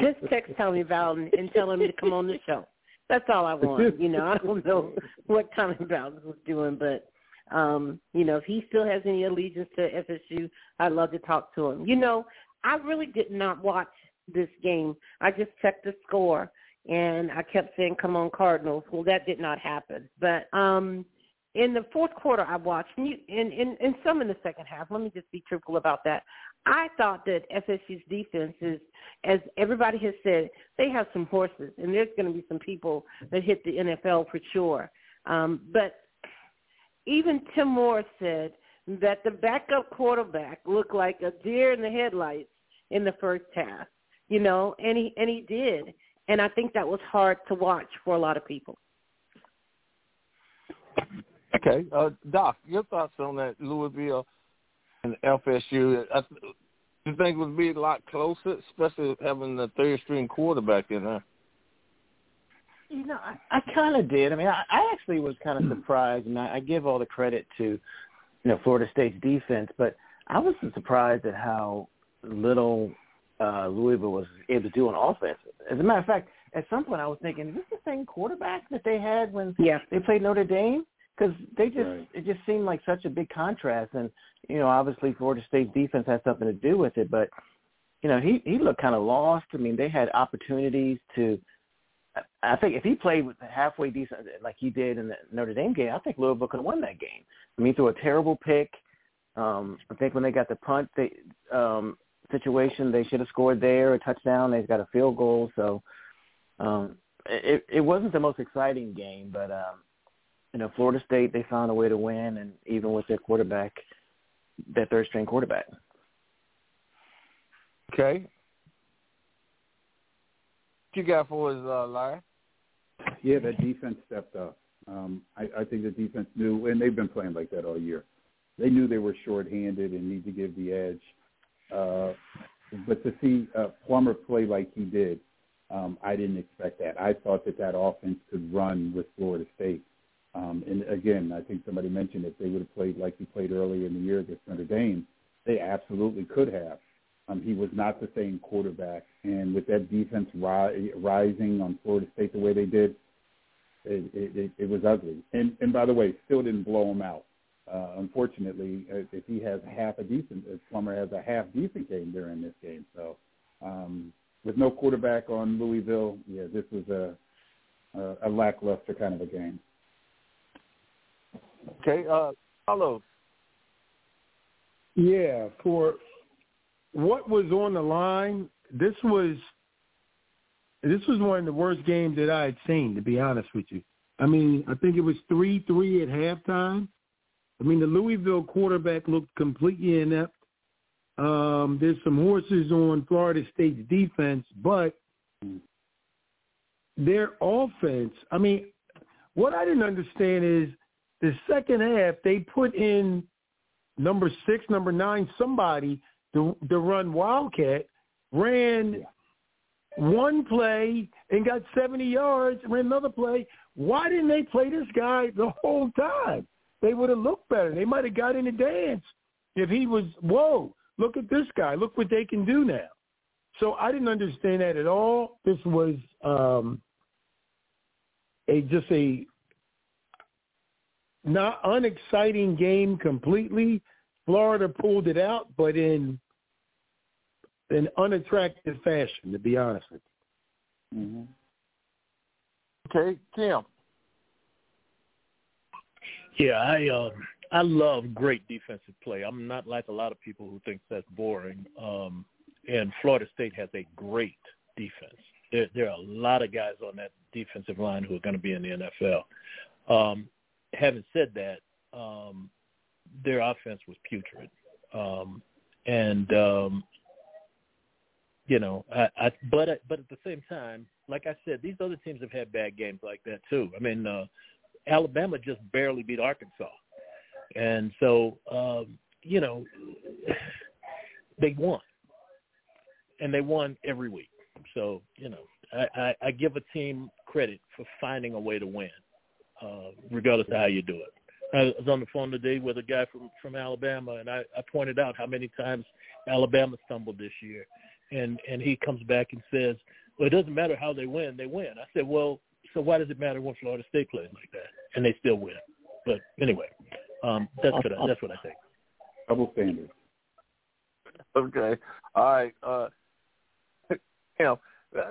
Just text Tommy Bowden and tell him to come on the show. That's all I want. You know, I don't know what Tommy Bowden was doing, but um, you know, if he still has any allegiance to FSU, I'd love to talk to him. You know, I really did not watch this game. I just checked the score and I kept saying, "Come on, Cardinals." Well, that did not happen. But um in the fourth quarter, I watched, and, you, and, and, and some in the second half. Let me just be truthful about that. I thought that FSU's defense is, as everybody has said, they have some horses, and there's going to be some people that hit the NFL for sure. Um, but even Tim Moore said that the backup quarterback looked like a deer in the headlights in the first half, you know, and he and he did, and I think that was hard to watch for a lot of people. Okay, uh, Doc, your thoughts on that Louisville and FSU? I, you think it would be a lot closer, especially having the third string quarterback in there? You know, I, I kind of did. I mean, I, I actually was kind of surprised, and I, I give all the credit to, you know, Florida State's defense, but I was surprised at how little uh, Louisville was able to do on offense. As a matter of fact, at some point I was thinking, is this the same quarterback that they had when yeah. they played Notre Dame? Because they just right. it just seemed like such a big contrast, and you know, obviously Florida State's defense had something to do with it, but you know, he he looked kind of lost. I mean, they had opportunities to I think if he played with halfway decent like he did in the Notre Dame game, I think Louisville could have won that game. I mean, threw a terrible pick. Um, I think when they got the punt they, um, situation, they should have scored there a touchdown. They've got a field goal, so um, it, it wasn't the most exciting game. But um, you know, Florida State they found a way to win, and even with their quarterback, their third string quarterback. Okay, What you got for us, uh, Larry? Yeah, that defense stepped up. Um, I, I think the defense knew, and they've been playing like that all year. They knew they were shorthanded and need to give the edge. Uh, but to see uh, Plummer play like he did, um, I didn't expect that. I thought that that offense could run with Florida State. Um, and again, I think somebody mentioned if they would have played like he played earlier in the year against Notre Dame, they absolutely could have. Um, he was not the same quarterback, and with that defense ri- rising on Florida State the way they did, it, it, it was ugly. And, and by the way, still didn't blow him out. Uh, unfortunately, if he has half a decent, if Plummer has a half decent game during this game, so um, with no quarterback on Louisville, yeah, this was a a, a lackluster kind of a game. Okay, uh, Carlos. Yeah, for what was on the line, this was this was one of the worst games that I had seen, to be honest with you. I mean, I think it was three three at halftime. I mean, the Louisville quarterback looked completely inept. Um, there's some horses on Florida State's defense, but their offense. I mean, what I didn't understand is the second half they put in number six, number nine, somebody to, to run Wildcat, ran one play and got 70 yards, ran another play. Why didn't they play this guy the whole time? They would have looked better. They might have got in the dance if he was, whoa, look at this guy. Look what they can do now. So I didn't understand that at all. This was um, a just a not unexciting game completely. Florida pulled it out, but in an unattractive fashion, to be honest with you. Mm-hmm. Okay, Tim. Yeah, I um I love great defensive play. I'm not like a lot of people who think that's boring. Um and Florida State has a great defense. There, there are a lot of guys on that defensive line who are going to be in the NFL. Um, having said that, um, their offense was putrid, um, and um, you know, I, I but but at the same time, like I said, these other teams have had bad games like that too. I mean, uh, Alabama just barely beat Arkansas, and so um, you know, they won, and they won every week. So you know, I, I, I give a team credit for finding a way to win, uh, regardless of how you do it. I was on the phone today with a guy from from Alabama, and I, I pointed out how many times Alabama stumbled this year, and and he comes back and says, "Well, it doesn't matter how they win; they win." I said, "Well, so why does it matter when Florida State plays like that and they still win?" But anyway, um, that's what I, that's what I think. Double standards. Okay. All right. Uh, you know,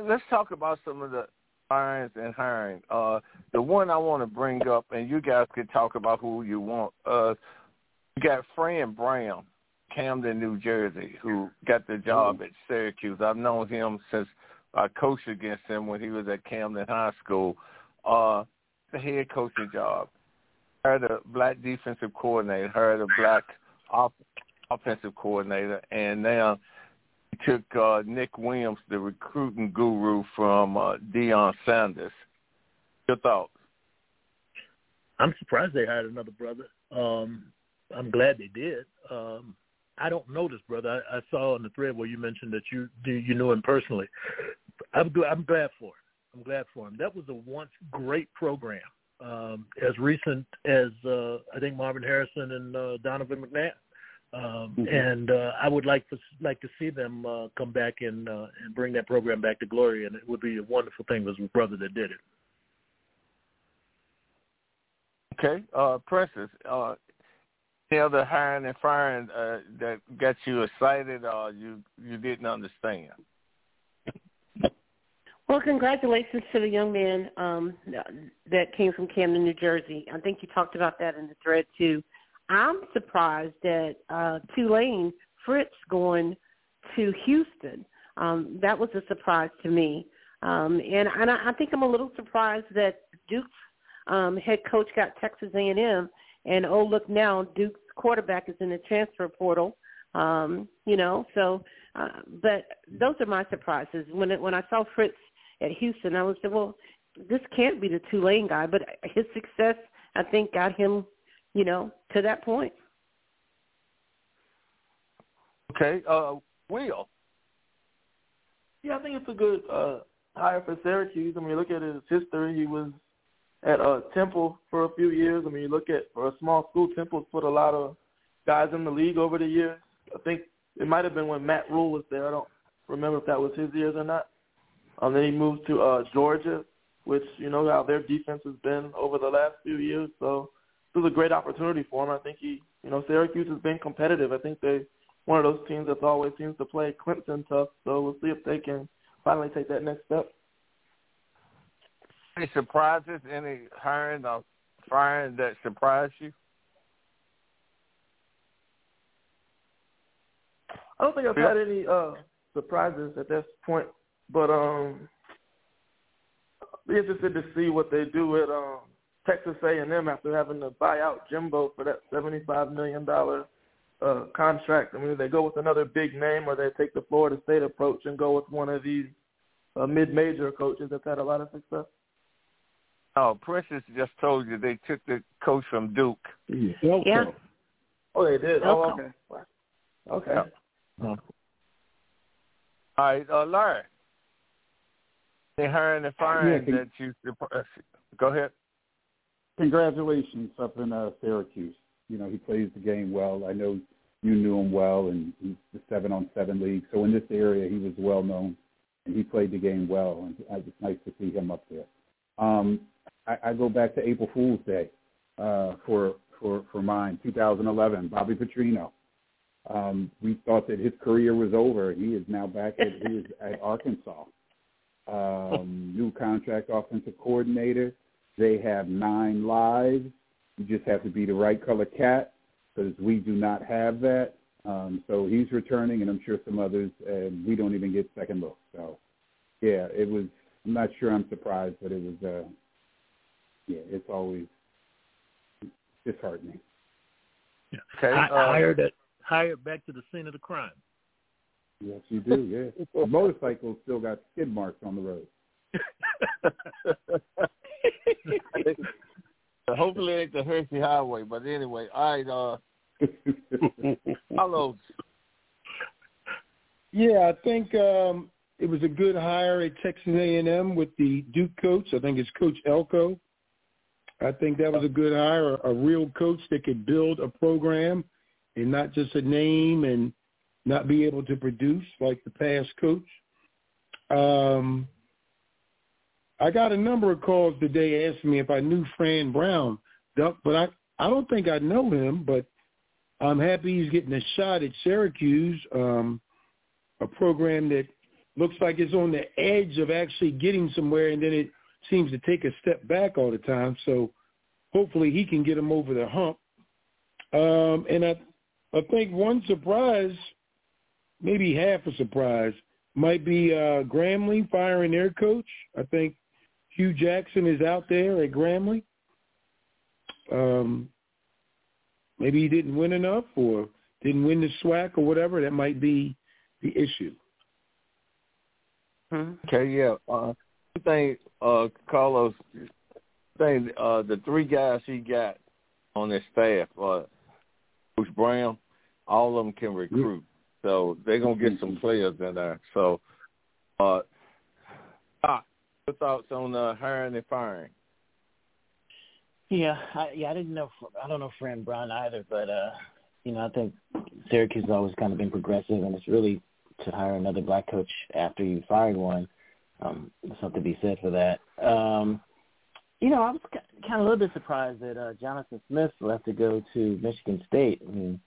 let's talk about some of the irons and hiring. Uh, the one I want to bring up, and you guys can talk about who you want. Uh, you got Fran Brown, Camden, New Jersey, who got the job at Syracuse. I've known him since I coached against him when he was at Camden High School. Uh, the head coaching job. Hired a black defensive coordinator. Hired a black off- offensive coordinator, and now took uh, Nick Williams, the recruiting guru from uh, Deion Sanders. Your thoughts? I'm surprised they hired another brother. Um, I'm glad they did. Um, I don't know this brother. I, I saw on the thread where you mentioned that you you knew him personally. I'm I'm glad for him. I'm glad for him. That was a once great program. Um, as recent as uh, I think Marvin Harrison and uh, Donovan McNabb. Um, mm-hmm. And uh, I would like to like to see them uh, come back and uh, and bring that program back to glory, and it would be a wonderful thing. It was his brother that did it. Okay, uh, Princess. Uh, any other hiring and firing uh, that got you excited, or you you didn't understand? Well, congratulations to the young man um, that came from Camden, New Jersey. I think you talked about that in the thread too. I'm surprised that uh, Tulane Fritz going to Houston. Um, that was a surprise to me, um, and, and I, I think I'm a little surprised that Duke's um, head coach got Texas A&M, and oh look now, Duke's quarterback is in the transfer portal. Um, you know, so uh, but those are my surprises. When it, when I saw Fritz at Houston, I was like, well, this can't be the Tulane guy, but his success I think got him you know, to that point. Okay, uh, Will. Yeah, I think it's a good uh, hire for Syracuse. I mean, you look at his history. He was at uh, Temple for a few years. I mean, you look at for a small school, Temple's put a lot of guys in the league over the years. I think it might have been when Matt Rhule was there. I don't remember if that was his years or not. Um, then he moved to uh, Georgia, which you know how their defense has been over the last few years. So this is a great opportunity for him. I think he, you know, Syracuse has been competitive. I think they one of those teams that always seems to play Clemson tough. So we'll see if they can finally take that next step. Any surprises? Any hiring or firing that surprised you? I don't think I've had any uh surprises at this point, but um, be interested to see what they do at um Texas A&M after having to buy out Jimbo for that $75 million uh, contract. I mean, they go with another big name or they take the Florida State approach and go with one of these uh, mid-major coaches that's had a lot of success. Oh, Princess just told you they took the coach from Duke. Yeah. yeah. Oh, they did. Oh, okay. Okay. Yeah. All right, uh, Larry. They hiring and firing yeah, that you. Go ahead congratulations up in uh, Syracuse. You know, he plays the game well. I know you knew him well, and he's the seven on seven league. So in this area, he was well known, and he played the game well. And it was nice to see him up there. Um, I, I go back to April Fool's Day uh, for for for mine, 2011. Bobby Petrino. Um, we thought that his career was over. He is now back at he is at Arkansas. Um, new contract offensive coordinator. They have nine lives. You just have to be the right color cat because we do not have that. Um, so he's returning, and I'm sure some others. And we don't even get second looks. So, yeah, it was. I'm not sure I'm surprised, but it was. Uh, yeah, it's always disheartening. Yeah. Okay. I, uh, hired it. Hired back to the scene of the crime. Yes, you do. Yeah, the motorcycle still got skid marks on the road. Hopefully, it ain't the Hershey Highway. But anyway, all right. Uh, Hello. Yeah, I think um, it was a good hire at Texas A&M with the Duke coach. I think it's Coach Elko. I think that was a good hire, a, a real coach that could build a program and not just a name and not be able to produce like the past coach. Um, I got a number of calls today asking me if I knew Fran Brown, but I I don't think I know him. But I'm happy he's getting a shot at Syracuse, um, a program that looks like it's on the edge of actually getting somewhere, and then it seems to take a step back all the time. So hopefully he can get him over the hump. Um, and I, I think one surprise, maybe half a surprise, might be uh, Grambling firing their coach. I think Hue Jackson is out there at Grambling. Um, maybe he didn't win enough or didn't win the SWAC or whatever. That might be the issue. Hmm. Okay, yeah. Uh, I think uh, Carlos, I think uh, the three guys he got on his staff, uh, Coach Brown, all of them can recruit. So they're gonna get some players in there. So, uh, your thoughts on uh, hiring and firing? Yeah, I, yeah, I didn't know. I don't know Fran Brown either, but uh, you know, I think Syracuse has always kind of been progressive, and it's really to hire another black coach after you fired one. Um, something to be said for that. Um, you know, I was kind of a little bit surprised that uh, Jonathan Smith left to go to Michigan State. I mean,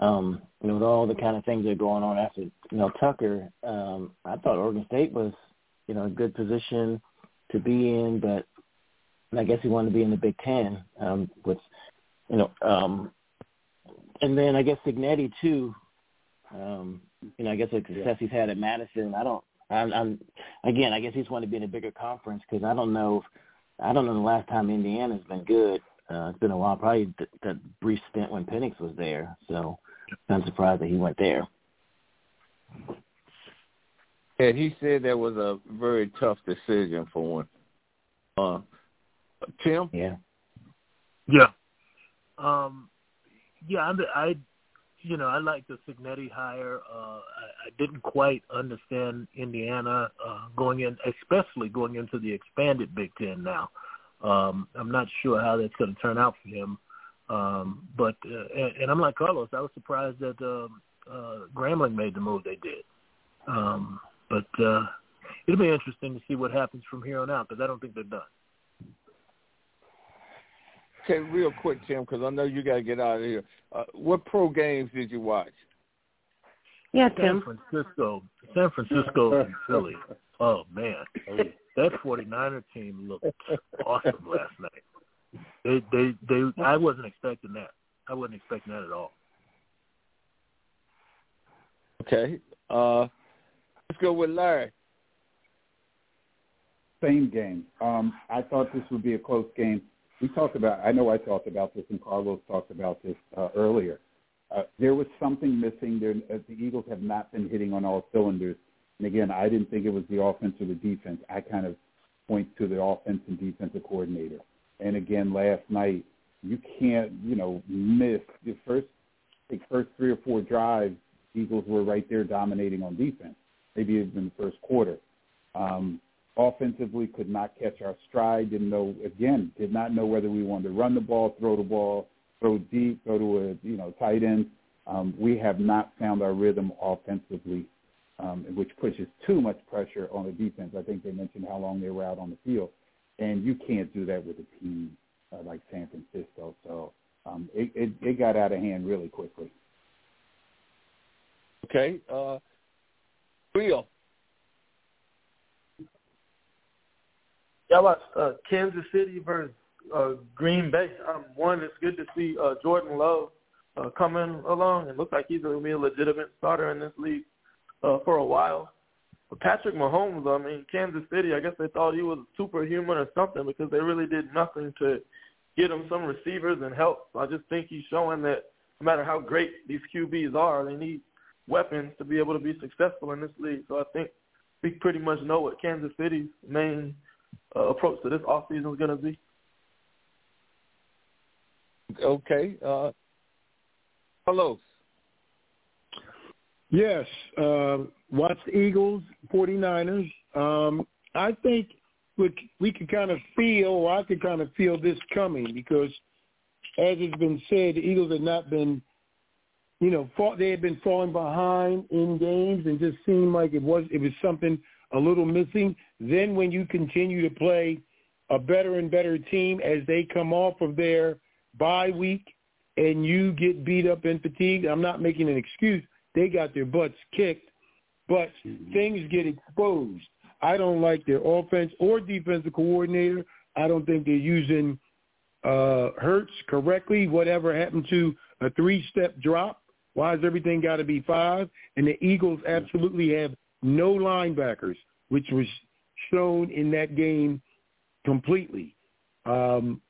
um, you know, with all the kind of things that are going on after you know Tucker, um, I thought Oregon State was you know a good position to be in, but I guess he wanted to be in the Big Ten, um, with you know, um, and then I guess Cignetti too. Um, you know, I guess the success yeah. he's had at Madison. I don't. I'm, I'm again. I guess he's wanted to be in a bigger conference because I don't know. I don't know the last time Indiana's been good. Uh, it's been a while. Probably th- that brief stint when Penix was there. So I'm surprised that he went there. And he said that was a very tough decision for him. Uh, Tim? Yeah. Yeah. Um, yeah, I, I, you know, I like the Cignetti hire. Uh, I, I didn't quite understand Indiana uh, going in, especially going into the expanded Big Ten now. Um, I'm not sure how that's going to turn out for him. Um, but uh, and, and I'm like Carlos. I was surprised that um, uh, Grambling made the move they did. Um, but uh, it'll be interesting to see what happens from here on out because I don't think they're done. Okay, real quick, Tim, because I know you got to get out of here. Uh, what pro games did you watch? Yeah, Tim. San Francisco, San Francisco, and Philly. Oh man, that 49er team looked awesome last night. They, they, they. I wasn't expecting that. I wasn't expecting that at all. Okay, uh, let's go with Larry. Same game. Um, I thought this would be a close game we talked about, I know I talked about this and Carlos talked about this uh, earlier. Uh, there was something missing. There, uh, the Eagles have not been hitting on all cylinders. And again, I didn't think it was the offense or the defense. I kind of point to the offense and defensive coordinator. And again, last night, you can't, you know, miss the first, the first three or four drives. Eagles were right there dominating on defense. Maybe even the first quarter. Um, offensively could not catch our stride. Didn't know again. Did not know whether we wanted to run the ball, throw the ball, throw deep, go to a you know tight end. Um, we have not found our rhythm offensively, um, which pushes too much pressure on the defense. I think they mentioned how long they were out on the field, and you can't do that with a team uh, like San Francisco. So um, it, it, it got out of hand really quickly. Okay, uh, Will. Y'all watched uh, Kansas City versus uh, Green Bay. Um, one, it's good to see uh, Jordan Love uh, coming along. It looks like he's going to be a legitimate starter in this league uh, for a while. But Patrick Mahomes, I mean, Kansas City, I guess they thought he was superhuman or something because they really did nothing to get him some receivers and help. So I just think he's showing that no matter how great these QBs are, they need weapons to be able to be successful in this league. So I think we pretty much know what Kansas City's main uh, approach to this offseason is going to be. Okay. Uh, Carlos. Yes. Uh, watch the Eagles, 49ers. Um, I think we, we could kind of feel, or I could kind of feel this coming because, as it's been said, the Eagles have not been, you know, fought, they had been falling behind in games and just seemed like it was it was something a little missing. Then when you continue to play a better and better team as they come off of their bye week and you get beat up and fatigued, I'm not making an excuse. They got their butts kicked, but mm-hmm. things get exposed. I don't like their offense or defensive coordinator. I don't think they're using uh, Hurts correctly. Whatever happened to a three-step drop? Why has everything got to be five? And the Eagles absolutely have no linebackers, which was shown in that game completely. Um,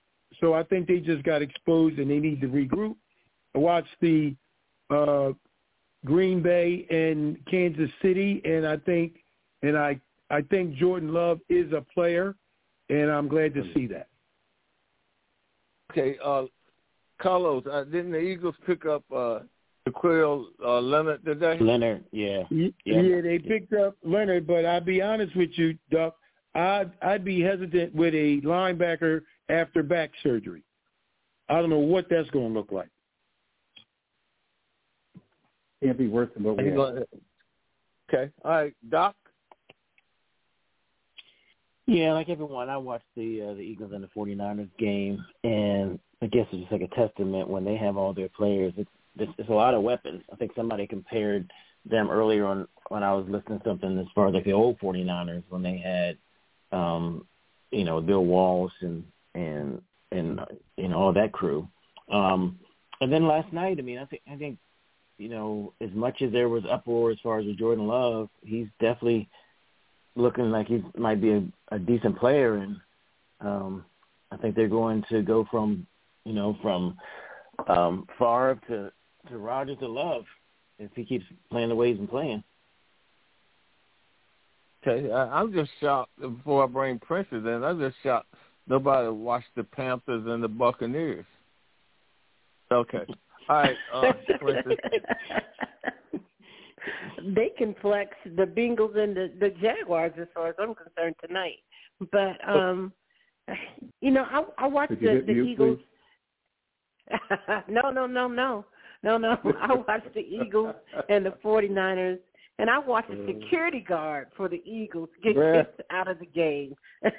so I think they just got exposed and they need to regroup. I watched the uh, Green Bay and Kansas City, and I think, and I, I think Jordan Love is a player, and I'm glad to see that. Okay, uh, Carlos, uh, didn't the Eagles pick up uh, Shaquille uh, Leonard today? Leonard, yeah. yeah. Yeah, they picked up Leonard, but I'll be honest with you, Duck. I'd I'd be hesitant with a linebacker after back surgery. I don't know what that's going to look like. Can't be worse than what we have. Okay. All right, Doc. Yeah, like everyone, I watched the uh, the Eagles and the 49ers game, and I guess it's just like a testament when they have all their players. It's it's a lot of weapons. I think somebody compared them earlier on when I was listening to something as far as like the old 49ers when they had, um, you know, Bill Walsh and and and you know all that crew. Um, and then last night, I mean, I think I think you know as much as there was uproar as far as with Jordan Love, he's definitely looking like he might be a, a decent player, and um, I think they're going to go from you know from um, Favre to to Rodgers to Love if he keeps playing the way he's been playing. Okay, I, I'm just shocked. Before I bring Princess in, I'm just shocked nobody watched the Panthers and the Buccaneers. Okay. All right, uh, they can flex the Bengals and the, the Jaguars as far as I'm concerned tonight. But um you know, I I watched the, the Eagles. no, no, no, no. No, no. I watched the Eagles and the 49ers and I watched the mm. security guard for the Eagles get kicked out of the game.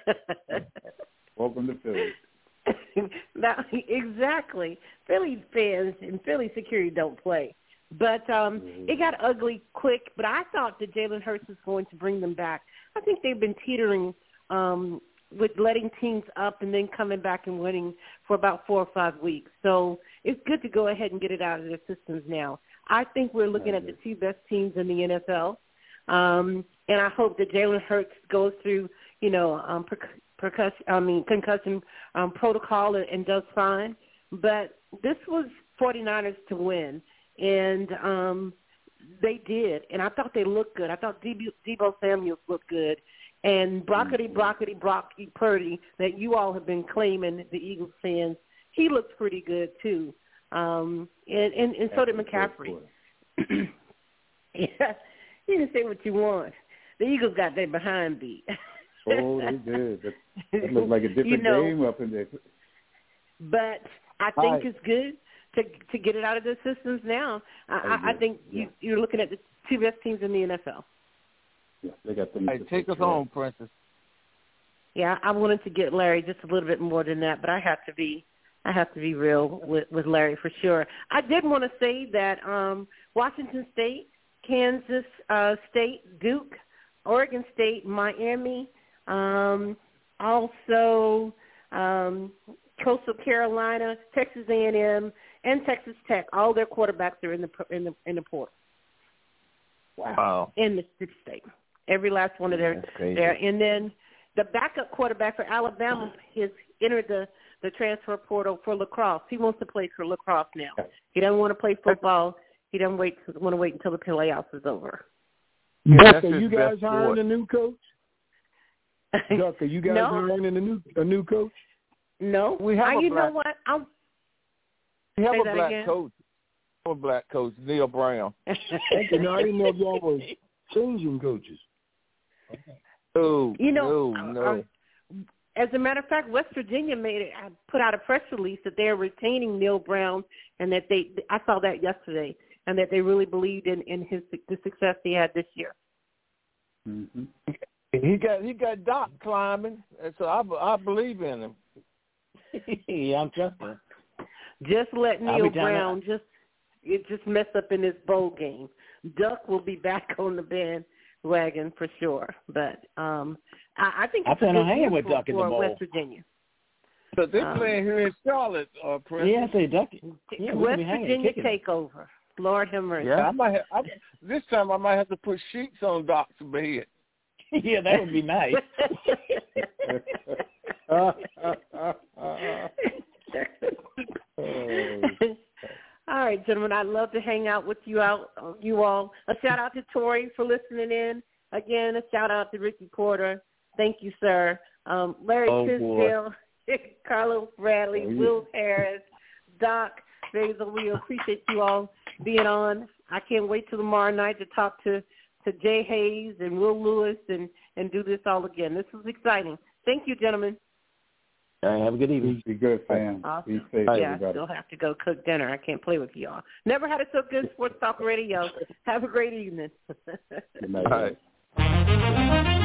Welcome to Philly. now, exactly. Philly fans and Philly security don't play. But um mm-hmm. it got ugly quick, but I thought that Jalen Hurts was going to bring them back. I think they've been teetering um with letting teams up and then coming back and winning for about four or five weeks. So it's good to go ahead and get it out of their systems now. I think we're looking at the two best teams in the NFL. Um, and I hope that Jalen Hurts goes through, you know, um, percussion, I mean concussion um, protocol and, and does fine. But this was 49ers to win, and um, they did. And I thought they looked good. I thought Debo, Deebo Samuels looked good. And Brockety, mm-hmm. Brockety, Brocky Purdy that you all have been claiming, the Eagles fans, he looks pretty good too. Um, and, and, and so did McCaffrey. yeah, you can say what you want. The Eagles got their behind beat. oh, they did. That, that looked like a different you know, game up in there. But I think right. it's good to to get it out of the systems now. I, I, I think yeah. you, you're looking at the two best teams in the NFL. Yeah, they got the. Hey, take us home, Princess. Yeah, I wanted to get Larry just a little bit more than that, but I have to be I have to be real with, with Larry for sure. I did want to say that um, Washington State, Kansas uh, State, Duke, Oregon State, Miami, um, also um, Coastal Carolina, Texas A&M, and Texas Tech. All their quarterbacks are in the in the in the portal. Wow. In Mississippi State, every last one of their there, and then the backup quarterback for Alabama has entered the the transfer portal for lacrosse. He wants to play for lacrosse now. He doesn't want to play football. He doesn't wait want to wait until the playoffs is over. Yeah, Duck, are you guys hiring a new coach? Duck, are you guys no. hiring a new a new coach? No, We have I, a you black- know what? I'm We have Say a that black again. coach. We have a black coach, Neal Brown. Okay, no, I didn't know if y'all were changing coaches. No, You know, no, uh, no. uh, as a matter of fact, West Virginia made it. I put out a press release that they're retaining Neal Brown, and that they. I saw that yesterday, and that they really believed in in his the success he had this year. hmm He got he got Doc climbing, and so I, I believe in him. yeah, I'm trusting. Just let Neal Brown just it just mess up in this bowl game. Duck will be back on the bandwagon for sure, but um I, I think I it's a plan on good hanging with for, Duck in the for bowl. West Virginia. But they're Um, playing here in Charlotte, uh, Prince. Yeah, I say Duck. Yeah, West hanging, Virginia kicking. takeover. Lord have mercy. I might have, I, this time I might have to put sheets on Doc's bed. yeah, that would be nice. all right, gentlemen. I'd love to hang out with you out you all. A shout out to Tori for listening in. Again, a shout out to Ricky Porter. Thank you, sir. Um, Larry Oh. Tisdale, Carlos Bradley, Oh. Will Harris, Doc, Basil. We appreciate you all being on. I can't wait till tomorrow night to talk to to Jay Hayes and Will Lewis and and do this all again. This was exciting. Thank you, gentlemen. All right, have a good evening. Be good, fam. Awesome. Be safe, yeah, I still have to go cook dinner. I can't play with y'all. Never had it so good. Sports Talk Radio. Have a great evening. Good night. All right.